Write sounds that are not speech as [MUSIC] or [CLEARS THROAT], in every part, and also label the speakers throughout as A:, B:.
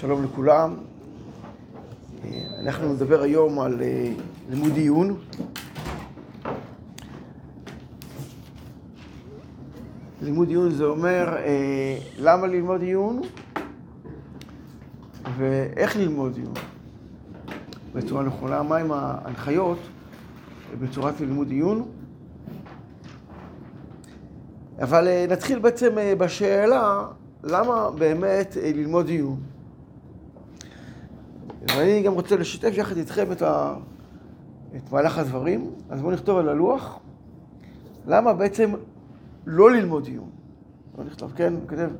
A: שלום לכולם. אנחנו נדבר היום על אה, לימוד עיון. לימוד עיון זה אומר אה, למה ללמוד עיון ואיך ללמוד עיון בצורה נכונה, מהם ההנחיות בצורת לימוד עיון. אבל אה, נתחיל בעצם בשאלה למה באמת ללמוד עיון. ואני גם רוצה לשתף יחד איתכם את, ה... את מהלך הדברים, אז בואו נכתוב על הלוח. למה בעצם לא ללמוד עיון? בואו נכתוב, כן, כותב,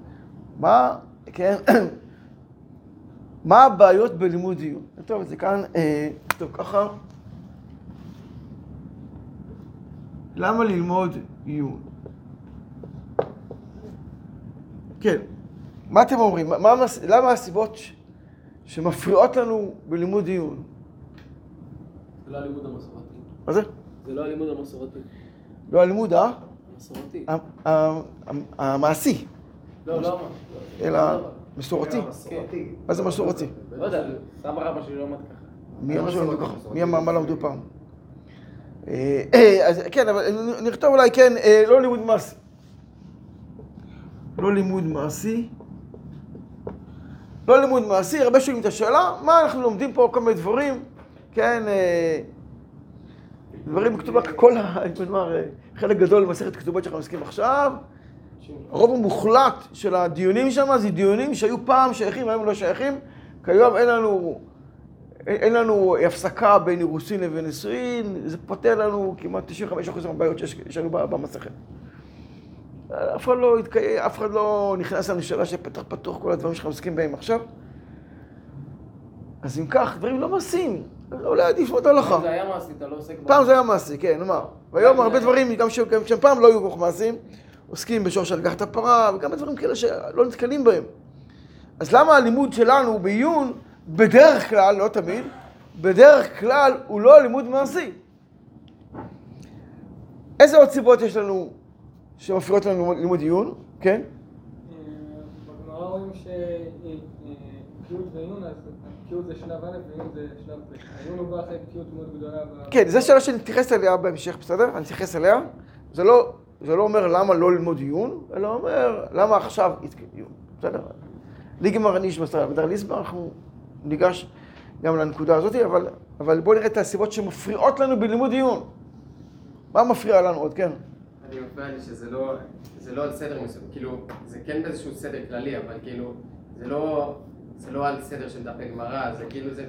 A: מה, כן, [CLEARS THROAT] מה הבעיות בלימוד עיון? נכתוב את זה כאן, אה, נכתוב ככה. למה ללמוד עיון? כן, מה אתם אומרים? מה, למה הסיבות שמפריעות לנו בלימוד עיון?
B: זה לא הלימוד המסורתי.
A: מה זה?
B: זה לא הלימוד המסורתי.
A: לא הלימוד ה...
B: המסורתי.
A: המעשי,
B: לא, לא.
A: אלא מסורתי. מה זה מסורתי?
B: לא יודע, סבא רבא שלי לא למד ככה.
A: מי אמר שלא ככה? מי אמר מה למדו פעם? אה, אה, אז כן, אבל נכתוב אולי כן, אה, לא לימוד מעשי. לא לימוד מעשי. לא לימוד מעשי, הרבה שואלים את השאלה, מה אנחנו לומדים פה, כל מיני דברים, כן, דברים כתובה, כל ה... [LAUGHS] חלק גדול ממסכת כתובות שאנחנו עוסקים עכשיו, הרוב המוחלט של הדיונים שם זה דיונים שהיו פעם שייכים, היום לא שייכים, כי היום אין לנו, אין לנו הפסקה בין אירוסין לבין נישואין, זה פותר לנו כמעט 95% מהבעיות שיש לנו במסכת. אף אחד לא התקיים, אף אחד לא נכנס לנו שאלה שפתח פתוח כל הדברים שאנחנו עוסקים בהם עכשיו. אז אם כך, דברים לא מעשיים. אולי עדיף ללמוד הלכה.
B: פעם זה היה מעשי, אתה לא עוסק בו.
A: פעם זה היה מעשי, כן, נאמר. והיום הרבה דברים, גם שהם פעם לא היו כל כך מעשיים, עוסקים בשור של לקחת הפרה, וגם דברים כאלה שלא נתקלים בהם. אז למה הלימוד שלנו בעיון, בדרך כלל, לא תמיד, בדרך כלל הוא לא לימוד מעשי? איזה עוד סיבות יש לנו שמפריעות לנו לימוד עיון? כן?
C: בגמרא רואים שבקיאות ועיון, אז בקיאות זה שלב א' ועיון זה שלב ב'. העיון הוא בא אחרי בקיאות מאוד גדולה.
A: כן, זו שאלה שנתייחס אליה בהמשך, בסדר? אני אתייחס אליה. זה לא, זה לא אומר למה לא ללמוד עיון, אלא אומר למה עכשיו עיון, בסדר? ליגמר ניש בסדר, בדר ליסבר, אנחנו ניגש גם לנקודה הזאת, אבל, אבל בואו נראה את הסיבות שמפריעות לנו בלימוד עיון. מה מפריע לנו עוד, כן?
D: אני מפריע לי שזה לא, זה לא על סדר מסוים, כאילו, זה כן באיזשהו סדר כללי, אבל כאילו, זה לא, זה לא על סדר של דפי גמרא, זה כאילו, זה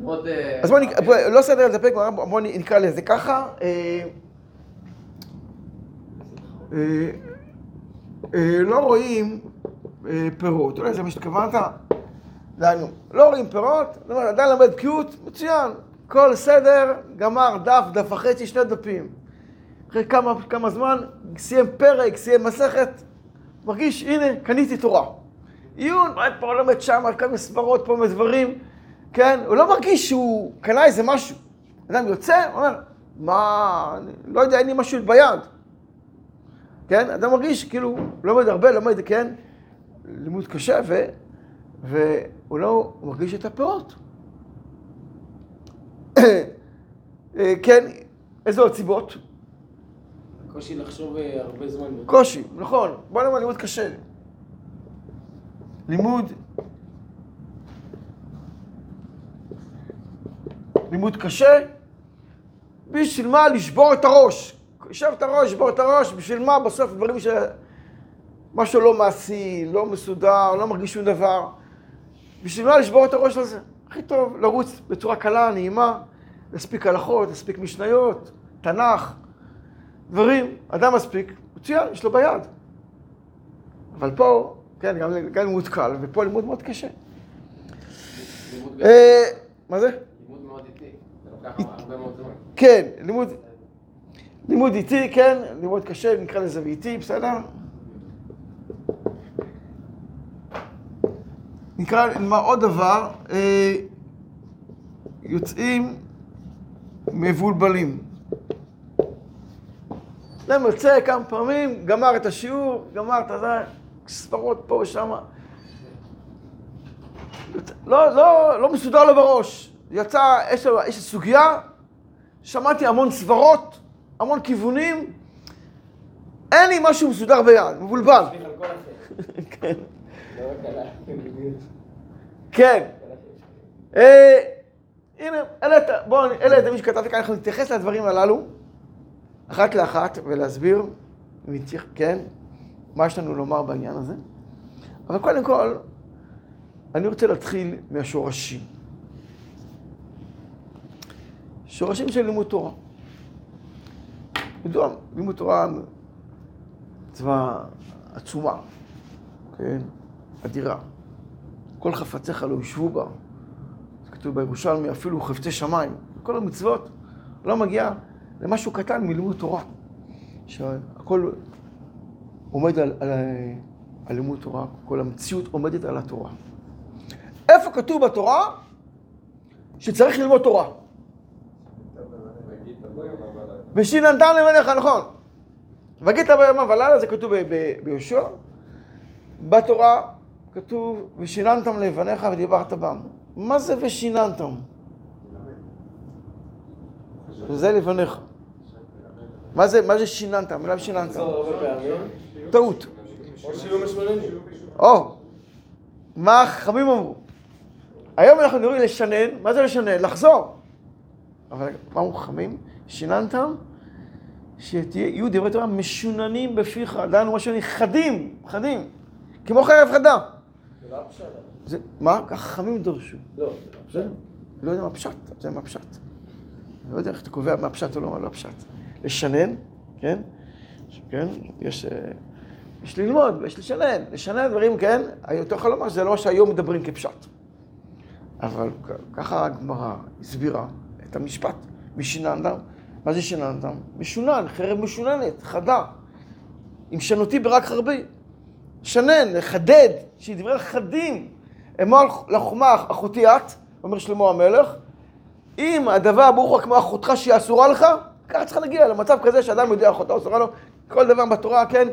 D: מאוד... אה,
A: אז בואו, בוא, לא סדר על דפי גמרא, בואו נקרא לזה ככה. אה, אה, אה, לא רואים אה, פירות, אולי זה מה שהתכוונת? דהיינו, לא רואים פירות, זאת אומרת, עדיין למד בקיאות, מצוין, כל סדר, גמר דף, דף וחצי, שני דפים. אחרי כמה, כמה זמן, סיים פרק, סיים מסכת, מרגיש, הנה, קניתי תורה. עיון, פה לומד שם, מיני סברות, פה מיני דברים, כן? הוא לא מרגיש שהוא קנה איזה משהו. אדם יוצא, אומר, מה, לא יודע, אין לי משהו ביד. כן? אדם מרגיש כאילו, לומד הרבה, לומד, כן? לימוד קשה, ו... והוא לא מרגיש את הפירות. [COUGHS] כן, איזה עוד סיבות?
B: קושי לחשוב אה, הרבה זמן.
A: קושי, נכון. בוא נאמר לימוד קשה. לימוד... לימוד קשה? בשביל מה? לשבור את הראש. יושב את הראש, לשבור את הראש, בשביל מה? בסוף דברים ש... משהו לא מעשי, לא מסודר, לא מרגיש שום דבר. בשביל מה לשבור את הראש על זה? הכי טוב לרוץ בצורה קלה, נעימה, להספיק הלכות, להספיק משניות, תנ"ך, דברים, אדם מספיק, מצוין, יש לו ביד. אבל פה, כן, גם, גם לימוד קל, ופה לימוד מאוד קשה. אה, מה זה?
D: לימוד מאוד איטי, זה לוקח הרבה מאוד זמן.
A: כן, לימוד, לימוד איטי, כן, לימוד קשה, נקרא לזה ואיטי, בסדר? נקרא, נאמר עוד דבר, אה, יוצאים מבולבלים. אדם יוצא כמה פעמים, גמר את השיעור, גמר את הזה, ספרות פה ושם. לא, לא, לא מסודר לו בראש. יצא, יש יש סוגיה, שמעתי המון סברות, המון כיוונים, אין לי משהו מסודר ביד, מבולבל. [LAUGHS] כן.
B: לא.
A: כן. אה, הנה, אלה, את- בואו, אלה הדברים שכתבתי כאן, אנחנו נתייחס לדברים הללו, אחת לאחת, ולהסביר, אם צריך, כן, מה יש לנו לומר בעניין הזה. אבל קודם כל, אני רוצה להתחיל מהשורשים. שורשים של לימוד תורה. ידוע, לימוד תורה מצווה עצומה, כן, אדירה. כל חפציך לא ישבו בה. זה כתוב בירושלמי, אפילו חפצי שמיים. כל המצוות לא מגיע למשהו קטן מלימוד תורה. שהכל עומד על, על, על לימוד תורה, כל המציאות עומדת על התורה. איפה כתוב בתורה שצריך ללמוד תורה? ושיננתם לבניך, נכון. וגית ביומם ולילה, זה כתוב ביהושע. בתורה כתוב, ושיננתם לבניך ודיברת בם. מה זה ושיננתם? זה לבניך. מה זה, מה זה שיננת? המילה שיננת.
B: לחזור הרבה פעמים.
A: טעות.
B: או
A: מה החכמים אמרו? היום אנחנו מדברים לשנן, מה זה לשנן? לחזור. אבל מה אמרו חכמים? שיננתם? שיהיו דברי תורה משוננים בפיך, דהיינו משהו חדים, חדים, כמו חרב חדה.
B: זה לא הפשט.
A: זה, מה? ככה חכמים דרשו.
B: לא, זה לא הפשט.
A: לא יודע מה פשט, זה מה פשט. אני לא יודע איך אתה קובע מה פשט או לא, מה לא פשט. לשנן, כן? כן? יש, אה, יש ללמוד ויש לשנן. לשנן דברים, כן? אתה יכול לומר שזה לא מה שהיום מדברים כפשט. אבל ככה הגמרא הסבירה את המשפט. משיננתם, מה זה שיננתם? משונן, חרב משוננת, חדה. עם שנותי ברק חרבי. שנן, לחדד, שדברי חדים. אמור לחומה אחותי את, אומר שלמה המלך, אם הדבר ברוך הוא כמו אחותך שהיא אסורה לך, ככה צריך להגיע למצב כזה שאדם יודע אחותו אסורה לו. כל דבר בתורה, כן,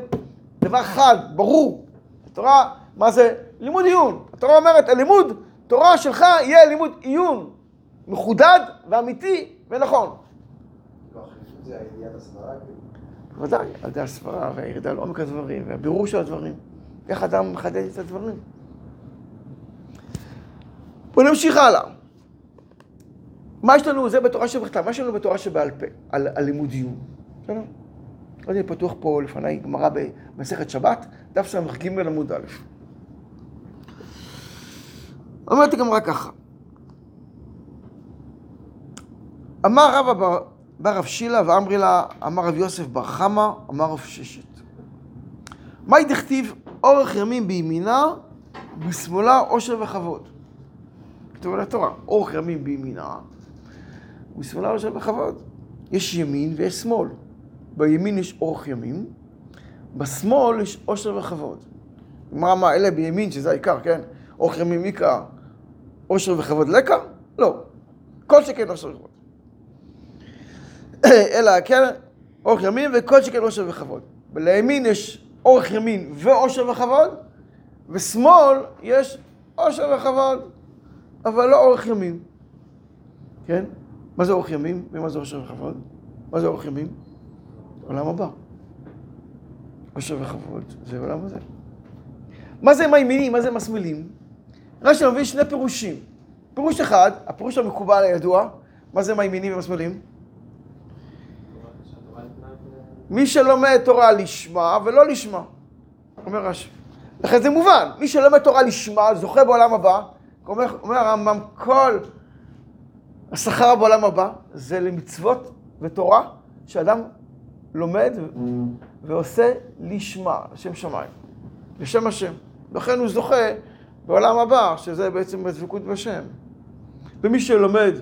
A: דבר חד, ברור. התורה, מה זה? לימוד עיון. התורה אומרת, הלימוד, תורה שלך יהיה לימוד עיון, מחודד ואמיתי ונכון.
E: הסברה? כאילו?
A: בוודאי, על ידי הסברה והירידה לעומק הדברים והבירור של הדברים. איך אדם מחדד את הדברים. בואו נמשיך הלאה. מה יש לנו, זה בתורה שבכתב, מה יש לנו בתורה שבעל פה, על, על. בסדר? לא יודע, פתוח פה לפניי גמרא במסכת שבת, דף ס"ג עמוד א'. אומרת הגמרא ככה. אמר רבא בר רב שילה ואמרי לה, אמר רב יוסף בר חמא, אמר רב ששת. מהי דכתיב אורך ימים בימינה, בשמאלה עושר וכבוד. כתוב על התורה, אורך ימים בימינה, בשמאלה עושר וכבוד. יש ימין ויש שמאל. בימין יש אורך ימים, בשמאל יש עושר וכבוד. מה, מה, אלה בימין, שזה העיקר, כן? אורך ימים עיקר, עושר וכבוד לקה? לא. כל שכן עושר וכבוד. [COUGHS] אלא כן, אורך ימין וכל שכן עושר וכבוד. ולימין יש אורך ימין ועושר וכבוד, ושמאל יש עושר וכבוד, אבל לא אורך ימין. כן? מה זה אורך ימים ומה זה עושר וכבוד? מה זה אורך ימים? עולם הבא. עושר וכבוד זה עולם הזה. מה זה מימינים? מה זה מסמילים? רש"י מביא שני פירושים. פירוש אחד, הפירוש המקובל הידוע, מה זה מימינים ומסמילים? מי שלומד תורה לשמה ולא לשמה, אומר רש"י. לכן זה מובן, מי שלומד תורה לשמה זוכה בעולם הבא, אומר הרמב"ם, כל השכר בעולם הבא זה למצוות ותורה שאדם לומד ועושה לשמה, לשם שמיים, לשם השם. לכן הוא זוכה בעולם הבא, שזה בעצם הדבקות בשם. ומי שלומד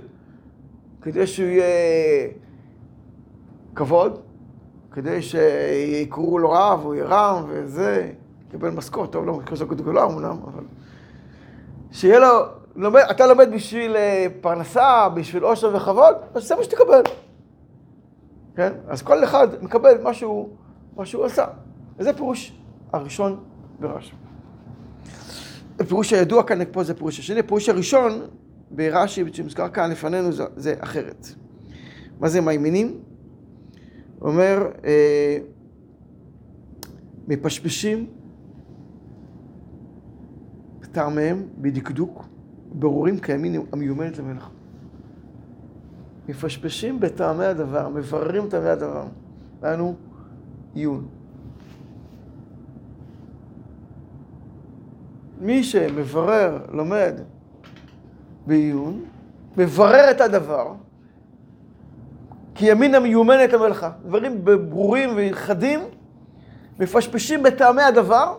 A: כדי שהוא יהיה כבוד, כדי שיקראו לו רב, הוא יהיה רם וזה, יקבל משכורת, טוב, לא כזו גדולה אמנם, אבל... שיהיה לו, לומד, אתה לומד בשביל אה, פרנסה, בשביל עושר וכבוד, אז זה מה שתקבל. כן? אז כל אחד מקבל מה שהוא, מה שהוא עשה. וזה פירוש הראשון ברש"י. הפירוש הידוע כאן פה זה הפירוש השני. הפירוש הראשון, ברש"י, שמוזכר כאן לפנינו, זה, זה אחרת. מה זה מימינים? אומר, אה, מפשפשים בטעמיהם, בדקדוק, ברורים קיימים המיומנת למלאכה. מפשפשים בטעמי הדבר, מבררים טעמי הדבר. דהיינו, עיון. מי שמברר, לומד בעיון, מברר את הדבר, כי ימינה מיומנת למלאכה. דברים ברורים וחדים, מפשפשים בטעמי הדבר,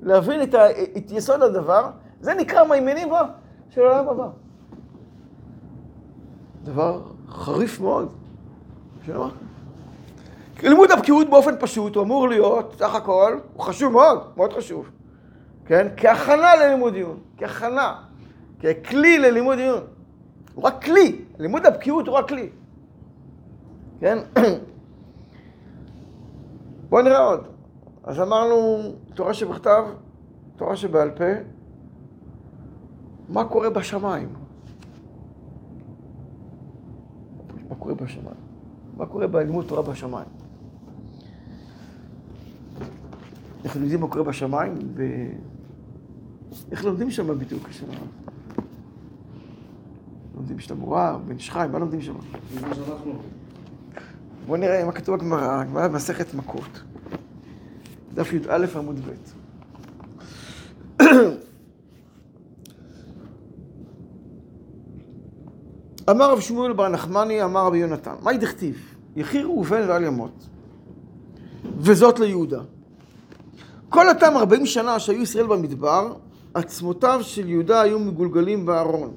A: להבין את, ה, את יסוד הדבר, זה נקרא מימינים בו של העולם הבא. דבר חריף מאוד. שמה? לימוד הבקיאות באופן פשוט, הוא אמור להיות, סך הכל, הוא חשוב מאוד, מאוד חשוב. כן? כהכנה ללימוד עיון, כהכנה, ככלי ללימוד עיון. הוא רק כלי, לימוד הבקיאות הוא רק כלי. כן? [CLEARS THROAT] בואו נראה עוד. אז אמרנו, תורה שבכתב, תורה שבעל פה, מה קורה בשמיים? מה קורה בשמיים? מה קורה בלימוד תורה בשמיים? אנחנו יודעים מה קורה בשמיים, ו... איך לומדים שם בדיוק? שם? לומדים שאתה מורה, בן שחי, מה לומדים שם? בואו נראה מה כתוב בגמרא, הגמרא במסכת מכות. דף י"א עמוד ב'. אמר רב שמואל בר נחמני, אמר רבי יונתן, מהי דכתיב? יחי ראובן ואל ימות, וזאת ליהודה. כל אותם 40 שנה שהיו ישראל במדבר, עצמותיו של יהודה היו מגולגלים בארון.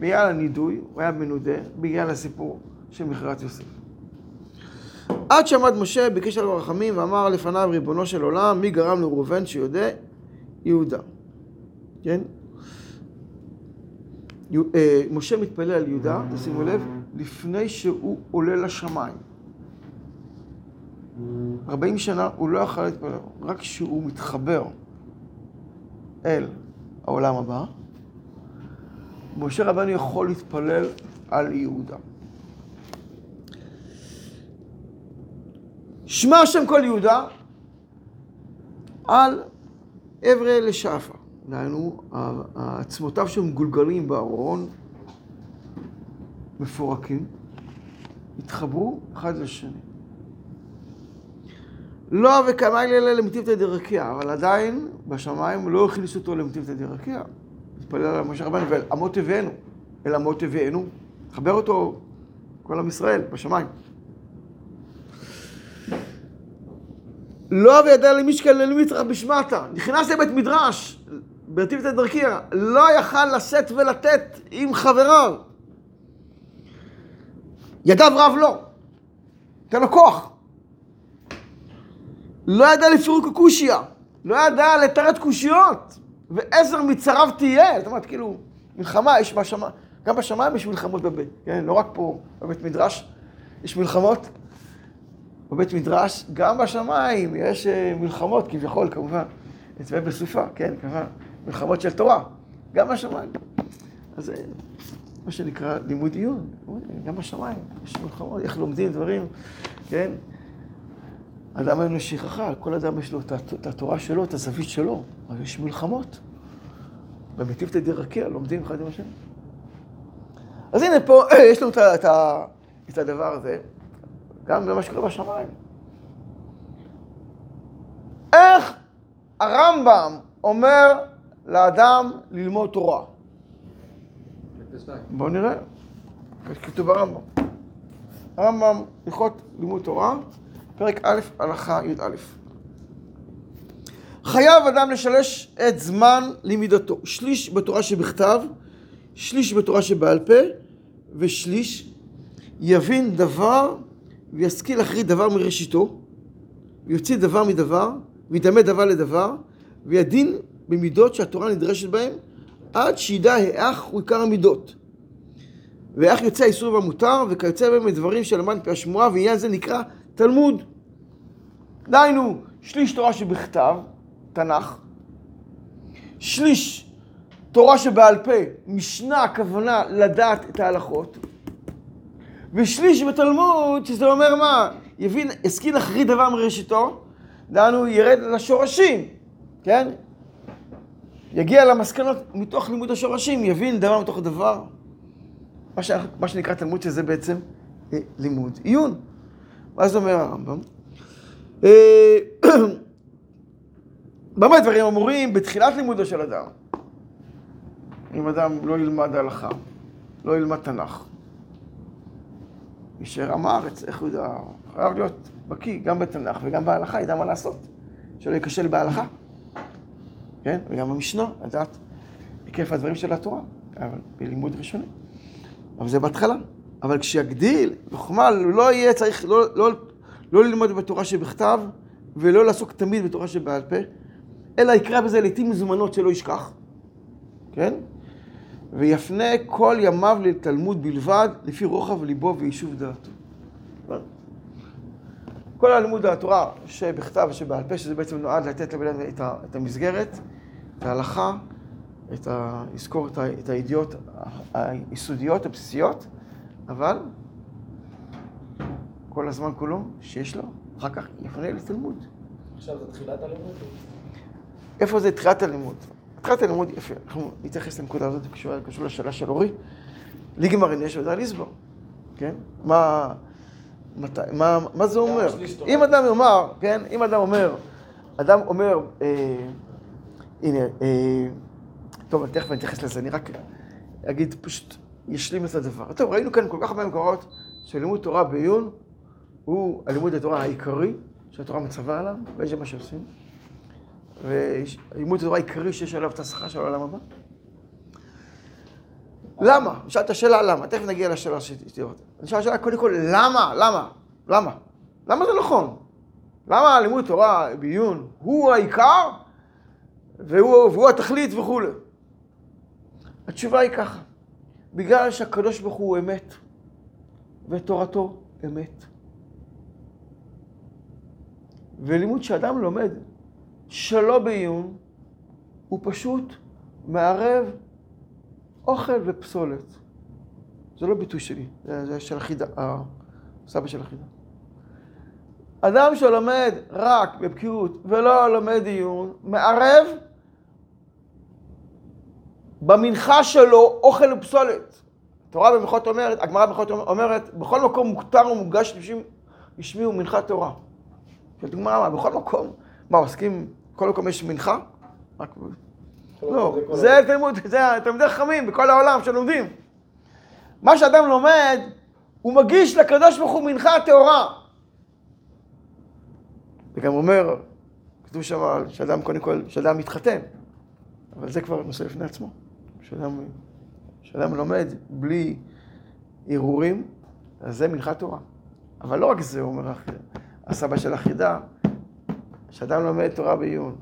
A: בגלל הנידוי, הוא היה מנודה, בגלל הסיפור של מכירת יוסף. עד שעמד משה, ביקש עליו רחמים, ואמר לפניו, ריבונו של עולם, מי גרם לראובן שיודע? יהודה. כן? אה, משה מתפלל על יהודה, תשימו לב, לפני שהוא עולה לשמיים. 40 שנה הוא לא יכול להתפלל, רק כשהוא מתחבר אל העולם הבא, משה רבנו יכול להתפלל על יהודה. שמע השם כל יהודה על אברי לשעפה. דהיינו, עצמותיו שמגולגלים בארון, מפורקים, התחברו אחד לשני. לא וקמאי לילה למטיבתא דרקיע, אבל עדיין בשמיים לא הכניסו אותו למטיבתא דרקיע. התפלל על משה רבנו ואל אמות תביאנו, אל אמות תביאנו, חבר אותו כל עם ישראל בשמיים. לא וידע למשקל ללמיתרא בשמטה, נכנס לבית מדרש, ברטיבתא דרקיע, לא יכל לשאת ולתת עם חבריו. ידיו רב לו, תן לו כוח. לא ידע לפירוק הקושיה, לא ידע לתרת קושיות, ועזר מצריו תהיה. זאת אומרת, כאילו, מלחמה יש בשמיים, גם בשמיים יש מלחמות בבית, כן? לא רק פה בבית מדרש, יש מלחמות. בבית מדרש, גם בשמיים יש אה, מלחמות, כביכול, כמובן. נצפה בסופה, כן, כמובן. מלחמות של תורה, גם בשמיים. אז זה מה שנקרא לימוד עיון, גם בשמיים יש מלחמות, איך לומדים דברים, כן? אדם לו שכחה, כל אדם יש לו את הת- את התורה שלו, את הזווית שלו, אבל יש מלחמות. במטיבתא דרקיע לומדים אחד עם השני. אז הנה פה, [CLEARS THROAT] יש לנו את את את הדבר הזה, גם במה שקורה בשמיים. איך הרמב"ם אומר לאדם ללמוד תורה? בואו נראה. כתוב ברמב"ם. הרמב"ם, הלכות לימוד תורה, פרק א', הלכה י"א. חייב אדם לשלש את זמן למידתו. שליש בתורה שבכתב, שליש בתורה שבעל פה, ושליש יבין דבר וישכיל להחריד דבר מראשיתו, ויוציא דבר מדבר, וידמה דבר לדבר, וידין במידות שהתורה נדרשת בהן, עד שידע האח הוא עיקר המידות. ואיך יוצא האיסור והמותר, וכיוצא בהם מדברים שלמד מפי השמועה, ועניין זה נקרא תלמוד. דהיינו, שליש תורה שבכתב, תנ"ך, שליש תורה שבעל פה, משנה הכוונה לדעת את ההלכות, ושליש בתלמוד, שזה אומר מה? יבין, השכיל אחרי דבר מראשיתו, דהיינו ירד לשורשים, כן? יגיע למסקנות מתוך לימוד השורשים, יבין דבר מתוך דבר. מה, ש... מה שנקרא תלמוד שזה בעצם אה, לימוד עיון. זה אומר הרמב"ם? אה, [CLEARS THROAT] במה דברים אמורים בתחילת לימודו של אדם? אם אדם לא ילמד הלכה, לא ילמד תנ"ך, יישאר עם הארץ, איך הוא יודע? חייב להיות בקיא גם בתנ"ך וגם בהלכה, ידע מה לעשות. שלא ייכשל בהלכה, כן? וגם במשנה, לדעת היקף הדברים של התורה, אבל בלימוד ראשוני. אבל זה בהתחלה. אבל כשיגדיל בחוכמה, לא יהיה צריך, לא, לא, לא ללמוד בתורה שבכתב, ולא לעסוק תמיד בתורה שבעל פה, אלא יקרא בזה לעיתים מזומנות שלא ישכח, כן? ויפנה כל ימיו לתלמוד בלבד, לפי רוחב ליבו ויישוב דעתו. כל הלימוד התורה שבכתב ושבעל פה, שזה בעצם נועד לתת לבן אדם את, המסגרת, ההלכה, את ה... לזכור את, ה... את הידיעות היסודיות, הבסיסיות, אבל כל הזמן כולו שיש לו, אחר כך יפנה לתלמוד.
B: עכשיו זה תחילת הלימוד?
A: איפה זה תחילת הלימוד? תחילת הלימוד, יפה, אנחנו נתייחס לנקודה הזאת, קשור, לשאלה של אורי. ליגמר אין יש ודאי לסבור, כן? מה, מת, מה, מה זה אומר? אם אדם אומר, כן? אם אדם אומר, אדם אומר, אה, הנה, אה, טוב, אני תכף אני אתייחס לזה, אני רק אגיד, פשוט ישלים את הדבר. טוב, ראינו כאן כל כך הרבה מקורות שלימוד תורה בעיון הוא הלימוד התורה העיקרי שהתורה מצווה עליו, וזה מה שעושים. ולימוד התורה העיקרי שיש עליו את השכר של העולם הבא. למה? נשאל את השאלה למה, תכף נגיע לשאלה שתראו. נשאל השאלה קודם כל, למה? למה? למה? למה זה נכון? למה לימוד תורה בעיון הוא העיקר והוא, והוא התכלית וכולי? התשובה היא ככה, בגלל שהקדוש ברוך הוא אמת ותורתו אמת. ולימוד שאדם לומד שלא בעיון, הוא פשוט מערב אוכל ופסולת. זה לא ביטוי שלי, זה, של החידה, הסבא של החידה. אדם שלומד רק בבקיאות ולא לומד עיון, מערב במנחה שלו אוכל ופסולת. התורה במלכות אומרת, הגמרא במלכות אומרת, בכל מקום מוכתר ומוגש לשמי ומנחת תורה. שואלת הגמרא, בכל מקום, מה, עוסקים, בכל מקום יש מנחה? רק... לא, זה תלמוד, זה תלמידי חכמים בכל העולם שלומדים. מה שאדם לומד, הוא מגיש לקדוש ברוך הוא מנחה טהורה. וגם אומר, כתוב שם שאדם קודם כל, שאדם מתחתן, אבל זה כבר נושא לפני עצמו. שאדם, שאדם לומד בלי הרהורים, אז זה מנחת תורה. אבל לא רק זה, אומר הסבא של החידה, שאדם לומד תורה בעיון.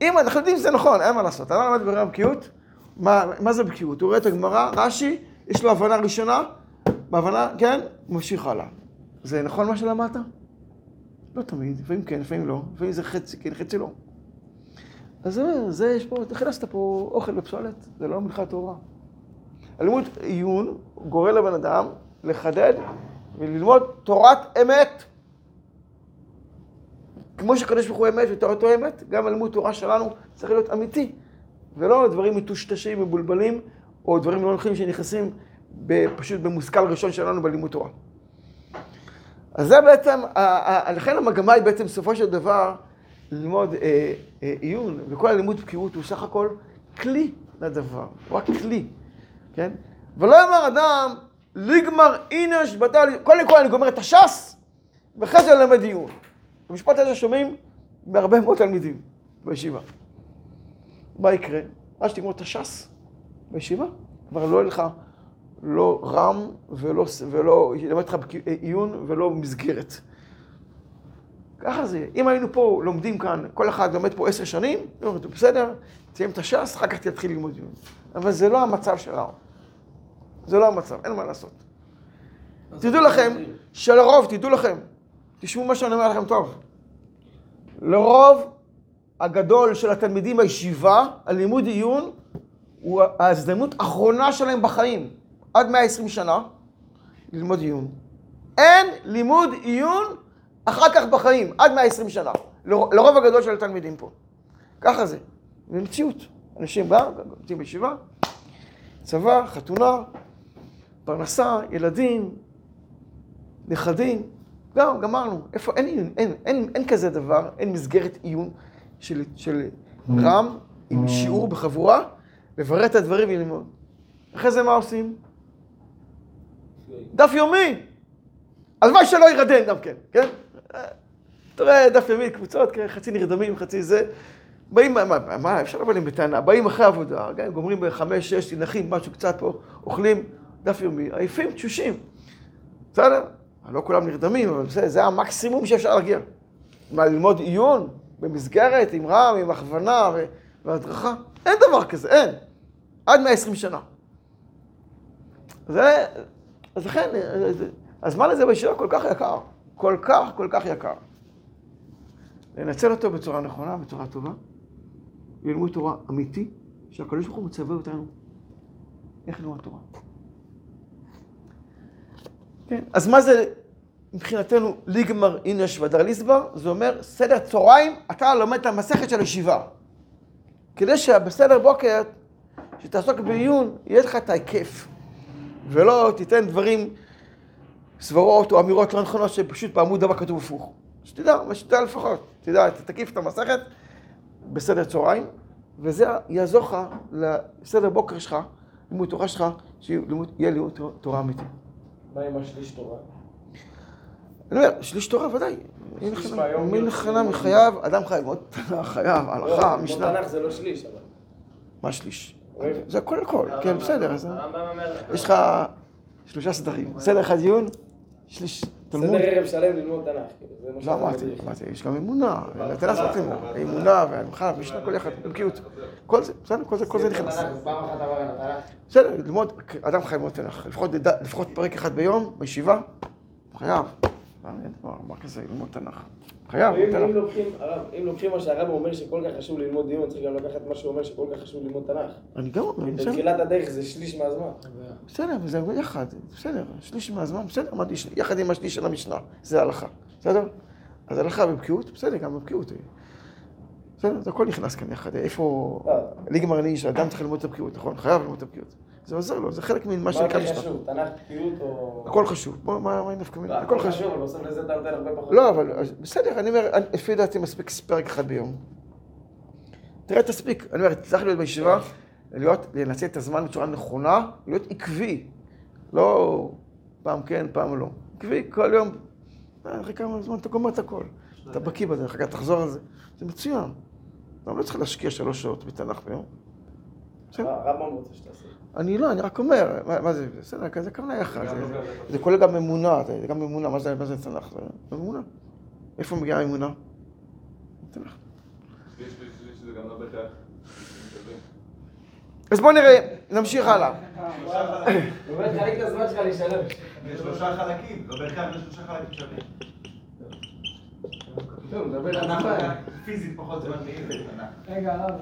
A: אם אנחנו יודעים שזה נכון, אין מה לעשות. אדם לומד ברם בקיאות, מה, מה זה בקיאות? הוא רואה את הגמרא, רש"י, יש לו הבנה ראשונה, בהבנה, כן, ממשיך הלאה. זה נכון מה שלמדת? לא תמיד, לפעמים כן, לפעמים לא, לפעמים זה חצי כן, חצי לא. אז זה, זה יש פה, הכנסת פה אוכל ופסולת, זה לא מלכת תורה. הלימוד עיון גורם לבן אדם לחדד וללמוד תורת אמת. כמו שקדוש ברוך הוא אמת ותורתו אמת, גם הלימוד תורה שלנו צריך להיות אמיתי, ולא דברים מטושטשים, מבולבלים, או דברים לא נכונים שנכנסים פשוט במושכל ראשון שלנו בלימוד תורה. אז זה בעצם, לכן המגמה היא בעצם בסופו של דבר ללמוד אה, אה, עיון, וכל הלימוד בקיאות הוא סך הכל כלי לדבר, הוא רק כלי, כן? ולא יאמר אדם, ליגמר אינש בטל, קודם כל אני גומר את הש"ס, ואחרי זה ללמד עיון. המשפט הזה שומעים מהרבה מאוד תלמידים בישיבה. מה יקרה? אז שתגמור את הש"ס בישיבה, כבר לא יהיה לך לא רם ולא, ולא, ילמד אותך עיון ולא מסגרת. ככה זה. אם היינו פה לומדים כאן, כל אחד לומד פה עשר שנים, לא, בסדר, תסיים את הש"ס, אחר כך תתחיל ללמוד עיון. אבל זה לא המצב שלנו. זה לא המצב, אין מה לעשות. תדעו לכם, שלרוב, תדעו לכם, תשמעו מה שאני אומר לכם טוב. לרוב הגדול של התלמידים בישיבה, הלימוד עיון, הוא ההזדמנות האחרונה שלהם בחיים, עד 120 שנה, ללמוד עיון. אין לימוד עיון אחר כך בחיים, עד 120 שנה, לר- לרוב הגדול של התלמידים פה. ככה זה, במציאות. אנשים באים, נמצאים בישיבה, צבא, חתונה, פרנסה, ילדים, נכדים, גם, גמרנו. איפה, אין עיון, אין, אין, אין כזה דבר, אין מסגרת עיון של, של רם עם שיעור בחבורה, לברר את הדברים וללמוד. אחרי זה מה עושים? דף יומי. הלוואי שלא ירדם גם כן, כן? תראה, דף יומי, קבוצות, כן, חצי נרדמים, חצי זה. באים, מה, מה, מה, אפשר לבוא אליהם בטענה, באים אחרי עבודה, כן, גומרים בחמש, שש, נחים, משהו קצת פה, אוכלים, דף יומי, עייפים, תשושים. בסדר? לא כולם נרדמים, אבל בסדר, זה המקסימום שאפשר להגיע. מה, ללמוד עיון במסגרת, עם רם, עם הכוונה והדרכה? אין דבר כזה, אין. עד 120 שנה. זה, אז לכן, הזמן הזה בישיבה כל כך יקר. כל כך, כל כך יקר. לנצל אותו בצורה נכונה, בצורה טובה. ללמוד תורה אמיתי, שהקדוש ברוך הוא מצווה אותנו איך ללמוד תורה. כן, אז מה זה מבחינתנו ליגמר אינש ודר ליסבר? זה אומר סדר צהריים, אתה לומד את המסכת של הישיבה. כדי שבסדר בוקר, שתעסוק בעיון, יהיה לך את ההיקף. ולא תיתן דברים, סברות או אמירות לא נכונות שפשוט בעמוד הבא כתוב הפוך. שתדע, שתדע לפחות, תדע, תקיף את המסכת בסדר צהריים, וזה יעזור לך לסדר בוקר שלך, לימוד תורה שלך, שיהיה לימוד תורה אמיתי.
B: מה עם השליש תורה?
A: אני אומר, שליש תורה ודאי.
B: זה-
A: לך מחייב, אדם חייב ללמוד תנ"ך, חייב, הלכה,
B: לא,
A: משנה.
B: תנ"ך זה לא שליש, אבל.
A: מה שליש? זה הכל הכל, כן, בסדר. אז
D: הרמב"ם אומר...
A: יש לך שלושה סדרים. סדר אחד עיון, שליש תלמוד.
B: סדר ערב שלם ללמוד תנ"ך. כאילו,
A: לא אמרתי, יש גם אמונה, התנ"ך לא תלמוד, אמונה והלכה, משנה, כל אחד, בקיאות. כל זה, בסדר, כל זה, כל זה נכנס.
D: פעם אחת עבר על התנ"ך.
A: בסדר, ללמוד, אדם חייב ללמוד תנ"ך. לפחות, פרק אחד ביום, בישיבה, חייב. מה כזה, ללמוד תנ"ך. חייב,
B: אם- אם
A: תנ"ך.
B: לוקחים, הרב, אם לוקחים מה שהרב אומר שכל כך חשוב ללמוד דיון, צריך גם לקחת מה שהוא אומר שכל כך חשוב ללמוד תנ"ך.
A: אני גם אומר, בסדר.
B: בתחילת הדרך זה שליש מהזמן.
A: בסדר, וזה יחד, בסדר, שליש מהזמן, בסדר, אמרתי, יחד עם השליש של המשנה, זה הלכה, בסדר? אז הלכה בבקיאות, בסדר, גם בבקיאות. בסדר, זה הכל נכנס כאן יחד, איפה...
B: לא.
A: ליגמר אני שאדם צריך ללמוד את הבקיאות, נכון? חייב ללמוד את הבקיאות. זה עוזר לו, זה חלק ממה
B: מה
A: שנקרא
B: הכי
A: משנה.
B: חשוב, תנ"ך, בקיאות או...
A: הכל חשוב, בוא, מה מה נפקא
B: לא,
A: מינה? הכל
B: הכל
A: חשוב.
B: חשוב, אבל בסוף לזה אתה נותן הרבה פחות.
A: לא, אבל בסדר, אני אומר, לפי דעתי מספיק פרק אחד ביום. תראה, תספיק. אני אומר, צריך להיות בישיבה, להיות, לנצל את הזמן בצורה נכונה, להיות עקבי. לא פעם כן, פעם לא. עקבי, כל יום. אה, אחרי כמה זמן אתה גומר את הכל. אתה בקיא בזה, אחר כך תחזור על זה. זה מצוין. אתה לא צריך להשקיע שלוש שעות בתנ"ך ביום.
B: הרמב"ם רוצה שתעשה.
A: אני לא, אני רק אומר, מה, זה, בסדר, כזה כוונה יחד, זה, זה כולל גם אמונה, זה גם אמונה, מה זה, מה זה תנ"ך? זה אמונה. איפה מגיעה האמונה? תנ"ך.
F: לא.
A: אז בואו נראה, נמשיך הלאה.
B: באמת, חלק את הזמן שלך להשתלב.
F: יש שלושה חלקים, לא בהכרח יש שלושה חלקים שווים.
B: טוב, נדבר על
F: תנ"ך
B: הזמן.
F: פיזית פחות זמן תנ"ך.
C: רגע, הרב,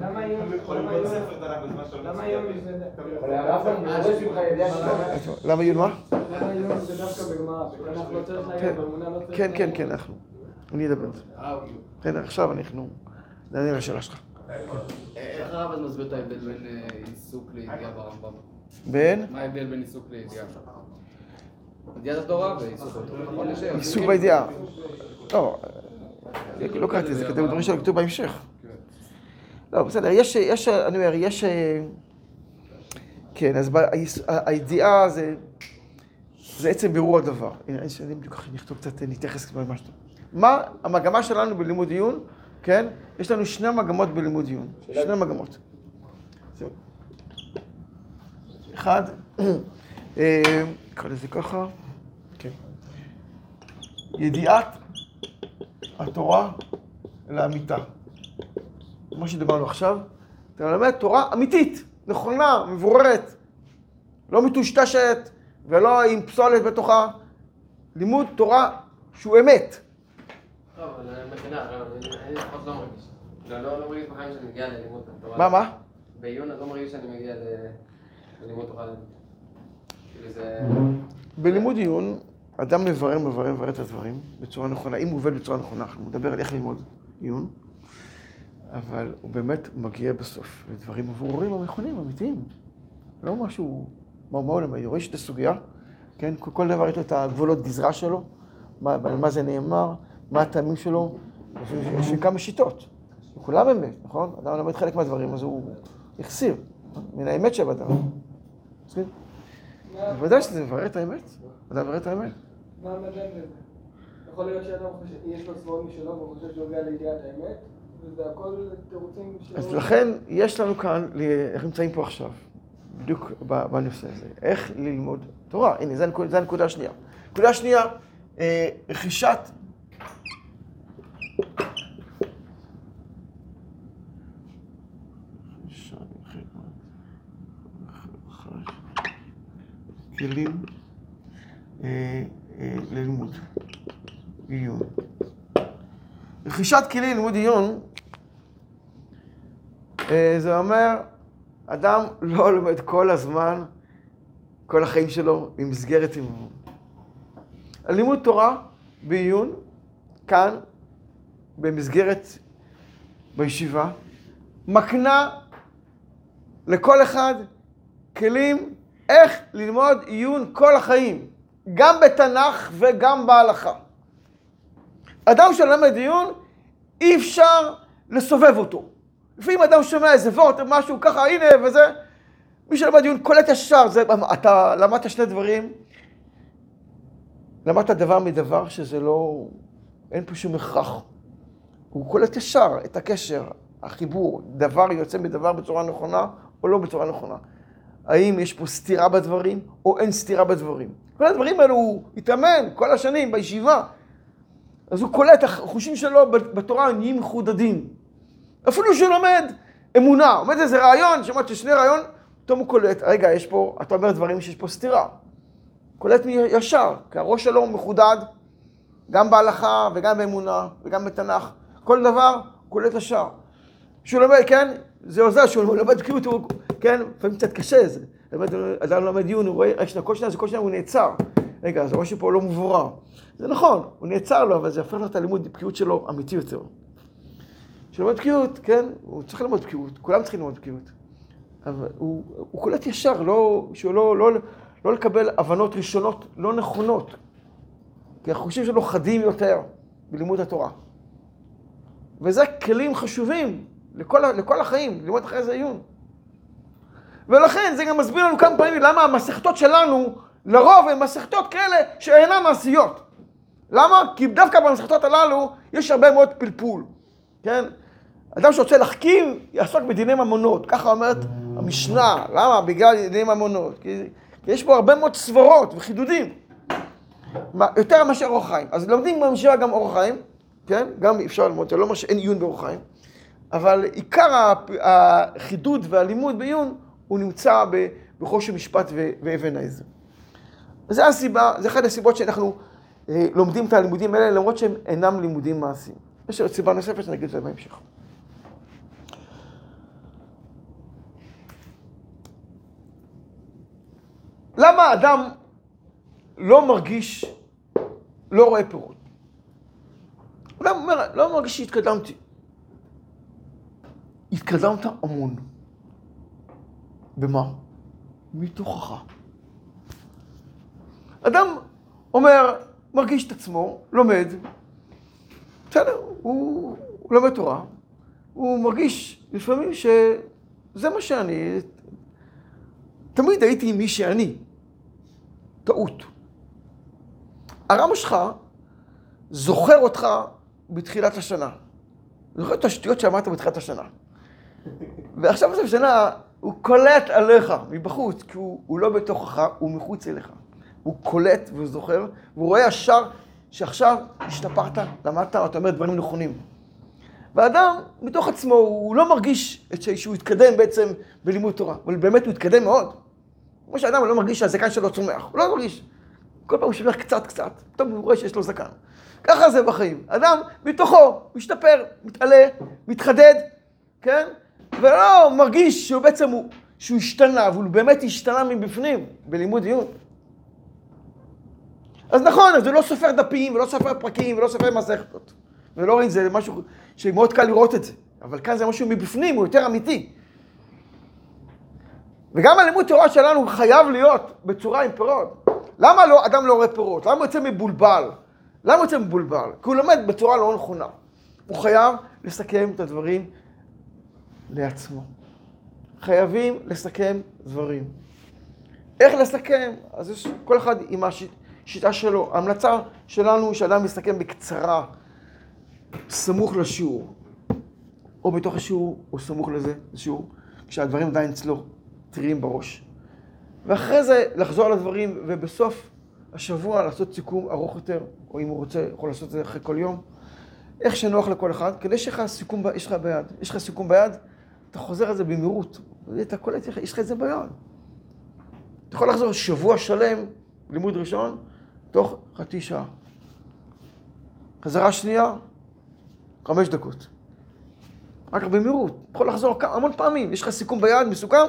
C: למה היום... למה היום-
F: ספר תנ"ך בזמן שאתה
C: למה. זה...
B: אבל הרמב"ם דורש ממך ידיעה של
A: איפה? למה מה?
C: למה היום זה דווקא בגמרא? בתנ"ך לא צריך
A: כן.
C: להגיד, באמונה לא צריך
A: כן, כן. כן, אנחנו. אני אדבר על זה. בסדר, עכשיו אנחנו נענה לשאלה שלך.
D: איך הרב אז מסביר את ההבדל בין אה, עיסוק לידיעה ברמב"ם?
A: בין
D: מה ההבדל בין עיסוק לידיעה? ידיעת התורה בתורה. נכון?
A: עיסוק בידיעה. לא, אה, לא קראתי את זה, כתוב דברים שלו כתוב בהמשך. לא, בסדר, יש, יש, אני אומר, יש... אה, כן, אז הידיעה זה... זה עצם בירור הדבר. הנה, אני שאני בדיוק ככה נכתוב קצת, נתייחס למה שאתה... מה המגמה שלנו בלימוד עיון, כן? יש לנו שני מגמות בלימוד עיון. שני מגמות. אחד, נקרא לזה ככה, כן. ידיעת התורה לאמיתה. מה שדיברנו עכשיו, אתה מלמד תורה אמיתית, נכונה, מבוררת, לא מטושטשת ולא עם פסולת בתוכה. לימוד תורה שהוא אמת.
D: אבל אני מבינה, אני- אני לפחות מרגיש. מרגיש בחיים שאני מגיע ללימוד תורה.
A: מה, מה?
D: בעיון אני לא מרגיש שאני מגיע ללימוד תורה. כאילו זה...
A: בלימוד עיון, אדם מברר, מברר, מברר את הדברים בצורה נכונה. אם הוא עובד בצורה נכונה, אנחנו נדבר על איך ללמוד עיון, אבל הוא באמת מגיע בסוף לדברים ברורים ונכונים, אמיתיים. לא משהו, מה הוא למד? יורש את הסוגיה, כן? כל, דבר יש לו את הגבולות גזרה שלו, על מה זה נאמר, מה הטעמים שלו, יש, כמה שיטות. כולם אמת, נכון? אדם לומד חלק מהדברים, אז הוא החסיר מן האמת שבאדם. מסכים? בוודאי שזה מברר את האמת. אדם מברר את האמת.
C: מה המדד לזה? יכול להיות שאדם יש לו סבורים משלו והוא חושב שהוא הגיע לידיעת האמת.
A: אז לכן, יש לנו כאן, אנחנו נמצאים פה עכשיו, בדיוק בנושא הזה, איך ללמוד תורה. הנה, זו הנקודה, זו הנקודה השנייה. נקודה שנייה, אה, רכישת... כלים אה, אה, ללימוד עיון. רכישת כלים ללימוד עיון אה, זה אומר, אדם לא לומד כל הזמן, כל החיים שלו, במסגרת אימון. הלימוד תורה בעיון, כאן, במסגרת, בישיבה, מקנה לכל אחד כלים איך ללמוד עיון כל החיים, גם בתנ"ך וגם בהלכה. אדם שלומד עיון, אי אפשר לסובב אותו. לפעמים אדם שומע איזה וורט, משהו ככה, הנה וזה, מי שלמד עיון קולט ישר, זה, אתה למדת שני דברים, למדת דבר מדבר שזה לא, אין פה שום הכרח. הוא קולט ישר את הקשר, החיבור, דבר יוצא מדבר בצורה נכונה או לא בצורה נכונה. האם יש פה סתירה בדברים או אין סתירה בדברים. כל הדברים האלו הוא התאמן כל השנים בישיבה. אז הוא קולט, החושים שלו בתורה נהיים מחודדים. אפילו שהוא לומד אמונה, עומד איזה רעיון, שמעת ששני רעיון, פתאום הוא קולט, רגע, יש פה, אתה אומר דברים שיש פה סתירה. קולט ישר, כי הראש שלו מחודד, גם בהלכה וגם באמונה וגם בתנ"ך. כל דבר קולט ישר. כשהוא לומד, כן, זה עוזר, שהוא לומד בקיאות, הוא, כן, לפעמים קצת קשה זה. אדם לומד דיון, הוא רואה, רק שנייה, כל שנייה כל שנייה הוא נעצר. רגע, אז משהו פה לא מבורר. זה נכון, הוא נעצר לו, אבל זה הופך לו את הלימוד בקיאות שלו אמיתי יותר. שלומד בקיאות, כן, הוא צריך ללמוד בקיאות, כולם צריכים ללמוד בקיאות. אבל הוא, הוא קולט ישר, לא, שהוא לא, לא, לא לקבל הבנות ראשונות לא נכונות. כי החושים שלו חדים יותר בלימוד התורה. וזה כלים חשובים לכל, לכל החיים, ללמוד אחרי זה עיון. ולכן זה גם מסביר לנו כמה פעמים למה המסכתות שלנו לרוב הן מסכתות כאלה שאינן מעשיות. למה? כי דווקא במסכתות הללו יש הרבה מאוד פלפול, כן? אדם שרוצה להחכים, יעסוק בדיני ממונות, ככה אומרת המשנה. למה? בגלל דיני ממונות. כי יש פה הרבה מאוד סברות וחידודים. יותר מאשר אורח חיים. אז לומדים במשנה גם אורח חיים, כן? גם אפשר ללמוד, זה לא אומר שאין עיון באורח חיים. אבל עיקר החידוד והלימוד בעיון הוא נמצא בחושן משפט ואבן העזר. וזו הסיבה, זה אחת הסיבות שאנחנו אה, לומדים את הלימודים האלה, למרות שהם אינם לימודים מעשיים. יש עוד סיבה נוספת שאני אגיד את זה בהמשך. למה אדם לא מרגיש, לא רואה פירות? אדם אומר, לא מרגיש שהתקדמתי. התקדמת המון. במה? מתוכך. אדם אומר, מרגיש את עצמו, לומד, בסדר, הוא, הוא לומד תורה, הוא מרגיש לפעמים שזה מה שאני, תמיד הייתי מי שאני. טעות. הרם שלך זוכר אותך בתחילת השנה. זוכר את השטויות שאמרת בתחילת השנה. ועכשיו בסוף השנה הוא קולט עליך מבחוץ, כי הוא, הוא לא בתוכך, הוא מחוץ אליך. הוא קולט והוא זוכר, והוא רואה ישר שעכשיו השתפרת, למדת, אתה אומר דברים נכונים. ואדם, מתוך עצמו, הוא לא מרגיש שהוא התקדם בעצם בלימוד תורה, אבל באמת הוא התקדם מאוד. כמו שאדם לא מרגיש שהזקן שלו צומח, הוא לא מרגיש. כל פעם הוא שומח קצת קצת, פתאום הוא רואה שיש לו זקן. ככה זה בחיים. אדם מתוכו משתפר, מתעלה, מתחדד, כן? ולא מרגיש שהוא בעצם, הוא, שהוא השתנה, והוא באמת השתנה מבפנים בלימוד עיון. אז נכון, אז הוא לא סופר דפים, ולא סופר פרקים, ולא סופר מסכתות. ולא רואים, זה משהו שמאוד קל לראות את זה. אבל כאן זה משהו מבפנים, הוא יותר אמיתי. וגם הלימוד תורה שלנו חייב להיות בצורה עם פירות. למה לא, אדם לא רואה פירות? למה הוא יוצא מבולבל? למה הוא יוצא מבולבל? כי הוא לומד בצורה לא נכונה. הוא חייב לסכם את הדברים לעצמו. חייבים לסכם דברים. איך לסכם? אז יש כל אחד עם השיטה שלו. ההמלצה שלנו היא שאדם יסכם בקצרה, סמוך לשיעור. או בתוך השיעור, או סמוך לזה, לשיעור, כשהדברים עדיין אצלו טריים בראש. ואחרי זה לחזור על הדברים, ובסוף השבוע לעשות סיכום ארוך יותר, או אם הוא רוצה, יכול לעשות את זה אחרי כל יום. איך שנוח לכל אחד, כדי שיש לך סיכום, ביד, יש לך סיכום ביד, אתה חוזר על זה במהירות, אתה קולט, יש לך את זה ביד. אתה יכול לחזור שבוע שלם, לימוד ראשון, תוך חצי שעה. חזרה שנייה, חמש דקות. רק במהירות, יכול לחזור המון פעמים, יש לך סיכום ביד, מסוכם,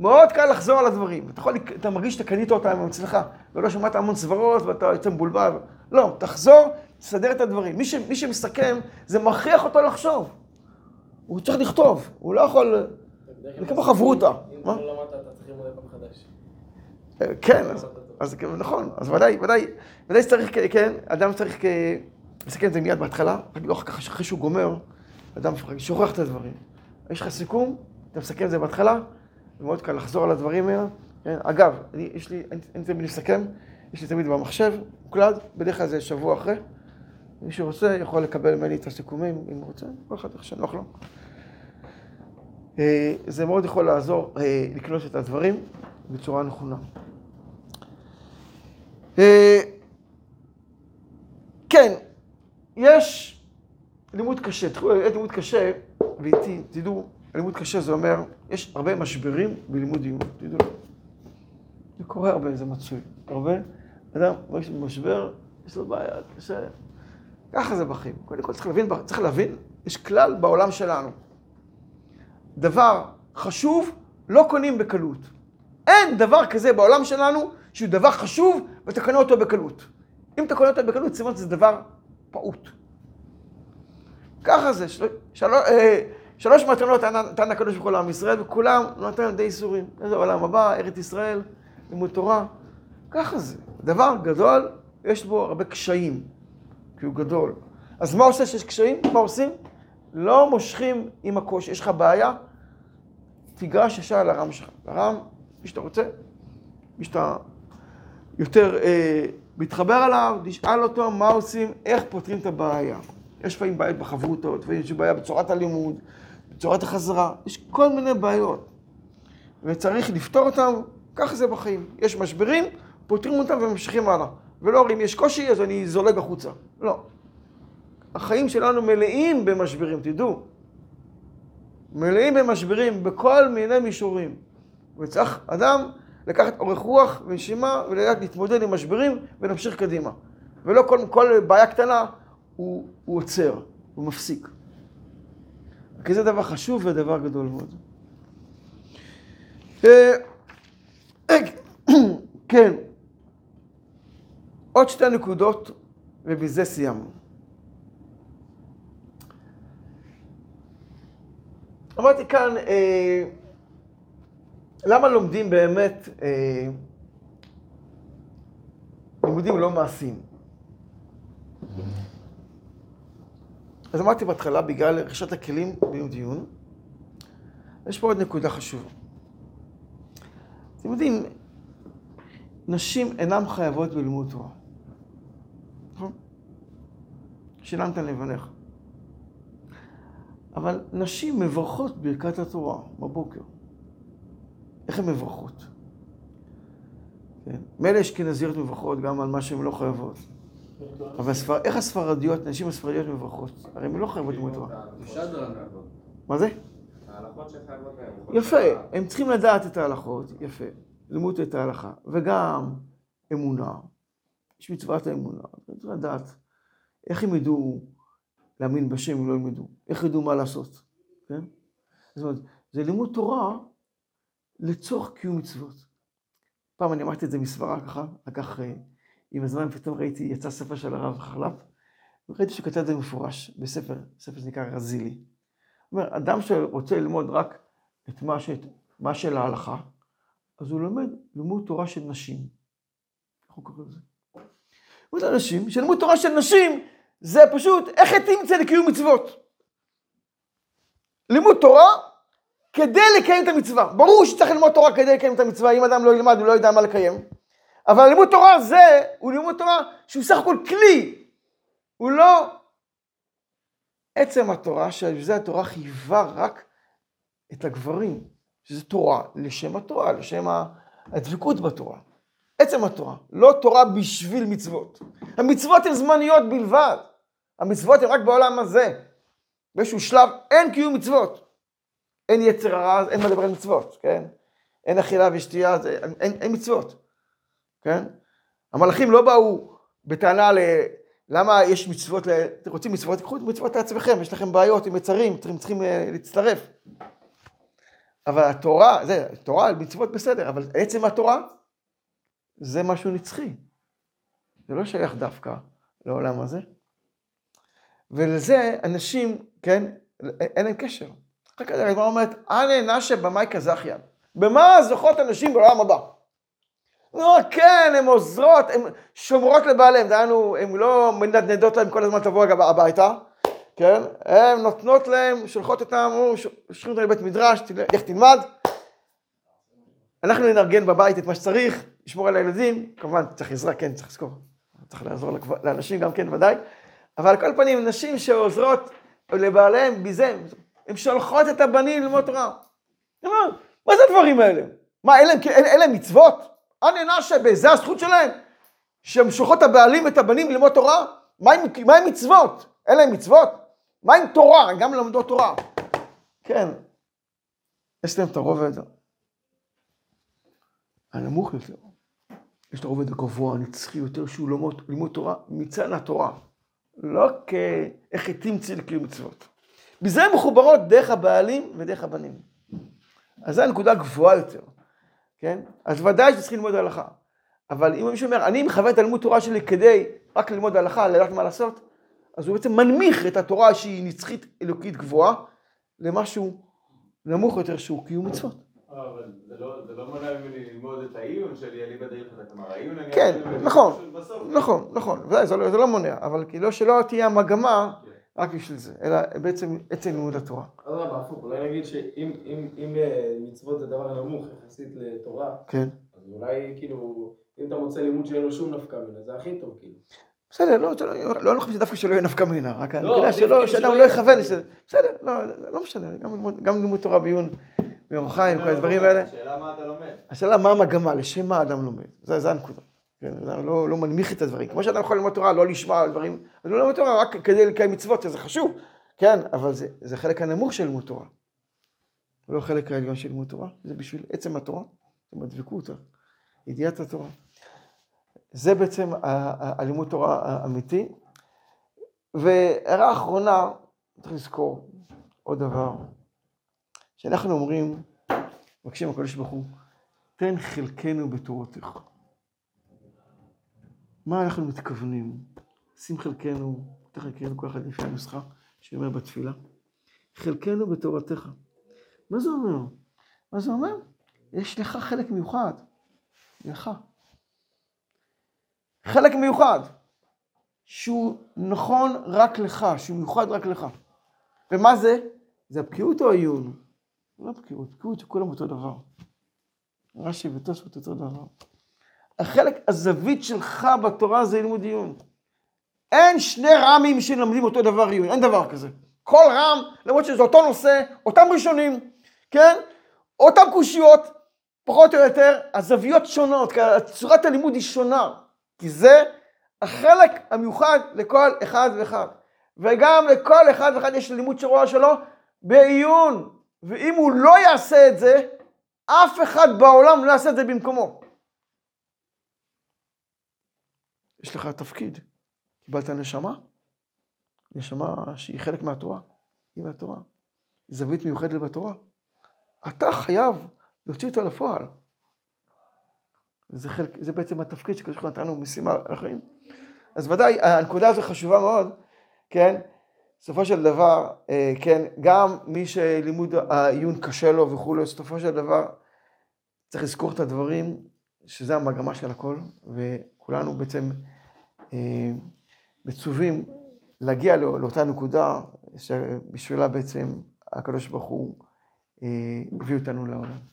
A: מאוד קל לחזור על הדברים. אתה יכול, אתה מרגיש שאתה קנית אותם אצלך, ולא שמעת המון סברות ואתה יוצא מבולבל. לא, תחזור, תסדר את הדברים. מי, ש, מי שמסכם, זה מכריח אותו לחשוב. הוא צריך לכתוב, הוא לא יכול... זה כמו חברותא.
B: אם לא למדת, אתה צריך ללמוד פעם חדש.
A: כן, אז, אז נכון, אז ודאי, ודאי, ודאי שצריך, כן, אדם צריך לסכם את זה מיד בהתחלה, רק לא אחר כך, אחרי שהוא גומר, אדם שוכח את הדברים. יש לך סיכום, אתה מסכם את זה בהתחלה, ומאוד קל לחזור על הדברים האלה. כן? אגב, אני, יש לי, אני, אני תמיד מסכם, יש לי תמיד במחשב, מוקלד, בדרך כלל זה שבוע אחרי. מי שרוצה יכול לקבל ממני את הסיכומים, אם הוא רוצה, כל אחד איך שנוח לו. אה, זה מאוד יכול לעזור אה, לקלוט את הדברים בצורה נכונה. אה, כן, יש לימוד קשה, תחילו לימוד קשה, ואיתי, תדעו, לימוד קשה זה אומר, יש הרבה משברים בלימוד עיון, תדעו. זה קורה הרבה, זה מצוי. הרבה, אדם יש משבר, יש לו בעיה, קשה. ככה זה בחיים. קודם כל צריך להבין, צריך להבין, יש כלל בעולם שלנו. דבר חשוב לא קונים בקלות. אין דבר כזה בעולם שלנו שהוא דבר חשוב ואתה קונה אותו בקלות. אם אתה קונה אותו בקלות, סימן שזה דבר פעוט. ככה זה, של... של... אה, שלוש מתנות נתן הקדוש ברוך הוא לעם ישראל, וכולם נתן די איסורים. איזה עולם הבא, ארץ ישראל, לימוד תורה. ככה זה. דבר גדול, יש בו הרבה קשיים, כי הוא גדול. אז מה עושה שיש קשיים? מה עושים? לא מושכים עם הקושי. יש לך בעיה? תיגש ישר לרם שלך. לרם, מי שאתה רוצה, מי שאתה יותר אה, מתחבר עליו, תשאל אותו מה עושים, איך פותרים את הבעיה. יש לפעמים בעיות בחברותות, ויש בעיה בצורת הלימוד, בצורת החזרה, יש כל מיני בעיות. וצריך לפתור אותם, ככה זה בחיים. יש משברים, פותרים אותם וממשיכים הלאה. ולא אומרים, יש קושי, אז אני זולג החוצה. לא. החיים שלנו מלאים במשברים, תדעו. מלאים במשברים בכל מיני מישורים. וצריך אדם לקחת אורך רוח ונשימה ולדעת להתמודד עם משברים ולהמשיך קדימה. ולא כל, כל בעיה קטנה הוא, הוא עוצר, הוא מפסיק. כי זה דבר חשוב ודבר גדול מאוד. אה, [CLEARS THROAT] כן, עוד שתי נקודות ובזה סיימנו. אמרתי כאן, אה, למה לומדים באמת אה, לימודים לא מעשיים? אז אמרתי בהתחלה, בגלל רכישת הכלים ביום דיון, יש פה עוד נקודה חשובה. אתם יודעים, נשים אינן חייבות בלימוד תורה. נכון? שילמת לבניך. אבל נשים מברכות ברכת התורה בבוקר. איך הן מברכות? כן. מילא אשכנזיות מברכות גם על מה שהן לא חייבות. אבל הספר... איך הספרדיות, נשים הספרדיות מברכות? הרי הן לא חייבות ללמוד תורה. מה זה? יפה, הם צריכים לדעת את ההלכות, יפה. ללמוד את ההלכה. וגם אמונה. יש מצוות האמונה. צריכים לדעת איך הם ידעו להאמין בשם אם לא ילמדו? איך ידעו מה לעשות? כן? זאת אומרת, זה לימוד תורה לצורך קיום מצוות. פעם אני אמרתי את זה מסברה ככה, לקח אה, עם הזמן פתאום ראיתי, יצא ספר של הרב חלב, וראיתי שהוא כתב את זה מפורש בספר, ספר שנקרא רזילי. הוא אומר, אדם שרוצה ללמוד רק את מה, ש... מה של ההלכה, אז הוא לומד לימוד תורה של נשים. איך הוא קורא לזה? לימוד אנשים, שלימוד תורה של נשים זה פשוט איך תמצא לקיום מצוות. לימוד תורה כדי לקיים את המצווה. ברור שצריך ללמוד תורה כדי לקיים את המצווה, אם אדם לא ילמד הוא לא יודע מה לקיים. אבל לימוד תורה זה, הוא לימוד תורה שהוא סך הכל כלי. הוא לא עצם התורה, שזה התורה חייבה רק את הגברים, שזה תורה לשם התורה, לשם הדבקות בתורה. עצם התורה, לא תורה בשביל מצוות. המצוות הן זמניות בלבד. המצוות הן רק בעולם הזה. באיזשהו שלב אין קיום מצוות. אין יצר הרע, אין מה לדבר על מצוות, כן? אין אכילה ושתייה, זה, אין, אין מצוות, כן? המלאכים לא באו בטענה ל... למה יש מצוות, אתם רוצים מצוות? תקחו את מצוות לעצמכם, יש לכם בעיות עם יצרים, אתם צריכים אה, להצטרף. אבל התורה, זה, תורה, מצוות בסדר, אבל עצם התורה, זה משהו נצחי. זה לא שייך דווקא לעולם הזה. ולזה אנשים, כן, אין להם קשר. אחר כך הגמרא אומרת, אנא נשה במאי כזכיין. במה זוכות הנשים בעולם הבא? לא, כן, הן עוזרות, הן שומרות לבעליהן, דהיינו, הן לא מנדנדות להם כל הזמן תבוא הביתה, כן? הן נותנות להם, שולחות אותם, שולחים אותם לבית מדרש, לך תלמד. אנחנו נארגן בבית את מה שצריך, לשמור על הילדים, כמובן צריך עזרה, כן, צריך לזכור, צריך לעזור לאנשים גם כן ודאי, אבל על כל פנים, נשים שעוזרות לבעליהם בזה, הן שולחות את הבנים ללמוד תורה. מה זה הדברים האלה? מה, אין להם מצוות? אנא נשה, זה הזכות שלהם? שהן שולחות את הבעלים ואת הבנים ללמוד תורה? מה עם, מה עם מצוות? אין להם מצוות? מה עם תורה? הם גם לומדות תורה. כן, יש להם את הרובד הנמוך יותר. יש את הרובד הגבוה, הנצחי יותר, שהוא לומד, לימוד תורה מצד התורה. לא כאיך תמצא לקיום מצוות. בזה הן מחוברות דרך הבעלים ודרך הבנים. אז זו הנקודה הגבוהה יותר, כן? אז ודאי שצריכים ללמוד הלכה. אבל אם מישהו אומר, אני מכוון את הלימוד תורה שלי כדי רק ללמוד הלכה, לדעת מה לעשות, אז הוא בעצם מנמיך את התורה שהיא נצחית אלוקית גבוהה, למשהו נמוך יותר שהוא קיום מצוות.
F: אבל זה לא, זה לא מונע ממני ללמוד את העיון של אליבא דאילכא, כלומר העיון אני...
A: כן, נכון, נכון, נכון, ודאי, זה לא, זה לא מונע, אבל כאילו שלא תהיה המגמה רק בשביל זה, אלא בעצם עצם לימוד התורה.
B: אדרבה, הפוך, אולי נגיד שאם אה, מצוות זה דבר נמוך יחסית לתורה,
A: כן.
B: אז אולי כאילו, אם אתה מוצא לימוד שאין לו שום נפקא מינה, זה הכי טוב כאילו.
A: בסדר, לא, לא, לא חושב שדווקא שלא יהיה נפקא מינה, רק הנקודה שלא, שאדם לא יכוון, בסדר, לא, לא משנה, גם לימוד תורה בעיון מאור חיים, כל הדברים האלה.
F: השאלה מה אתה לומד.
A: השאלה מה המגמה, לשם מה אדם לומד, זה הנקודה. כן, לא, לא מנמיך את הדברים. כמו שאדם יכול ללמוד תורה, לא לשמוע על דברים, אז לא ללמוד תורה רק כדי לקיים מצוות, זה חשוב, כן, אבל זה, זה חלק הנמוך של לימוד תורה. לא חלק העליון של לימוד תורה, זה בשביל עצם התורה, זה בדבקות, ידיעת התורה. זה בעצם הלימוד תורה האמיתי. והערה אחרונה, צריך לזכור עוד דבר, שאנחנו אומרים, מבקשים הקדוש ברוך הוא, תן חלקנו בתורתך. מה אנחנו מתכוונים? שים חלקנו, תן חלקנו כל אחד לפי הנוסחה שאומר בתפילה. חלקנו בתורתך. מה זה אומר? מה זה אומר? יש לך חלק מיוחד. לך. חלק מיוחד. שהוא נכון רק לך, שהוא מיוחד רק לך. ומה זה? זה הבקיאות או העיון? לא הבקיאות, בקיאות כולם אותו דבר. רש"י ותוספות אותו דבר. החלק, הזווית שלך בתורה זה לימוד עיון. אין שני רמים שלמדים אותו דבר עיון, אין דבר כזה. כל רם, למרות שזה אותו נושא, אותם ראשונים, כן? אותם קושיות, פחות או יותר, הזוויות שונות, צורת הלימוד היא שונה. כי זה החלק המיוחד לכל אחד ואחד. וגם לכל אחד ואחד יש לימוד שרואה שלו בעיון. ואם הוא לא יעשה את זה, אף אחד בעולם לא יעשה את זה במקומו. יש לך תפקיד. קיבלת נשמה? נשמה שהיא חלק מהתורה, היא מהתורה. זווית מיוחדת בתורה. אתה חייב להוציא אותה לפועל. זה, חלק, זה בעצם התפקיד שקדוש ברוך הוא נתן לנו משימה לחיים. אז ודאי, הנקודה הזו חשובה מאוד, כן? בסופו של דבר, אה, כן, גם מי שלימוד העיון קשה לו וכולי, בסופו של דבר צריך לזכור את הדברים, שזה המגמה של הכל, וכולנו בעצם אה, מצווים להגיע לא, לאותה נקודה שבשבילה בעצם הקדוש ברוך הוא אה, הביא אותנו לעולם.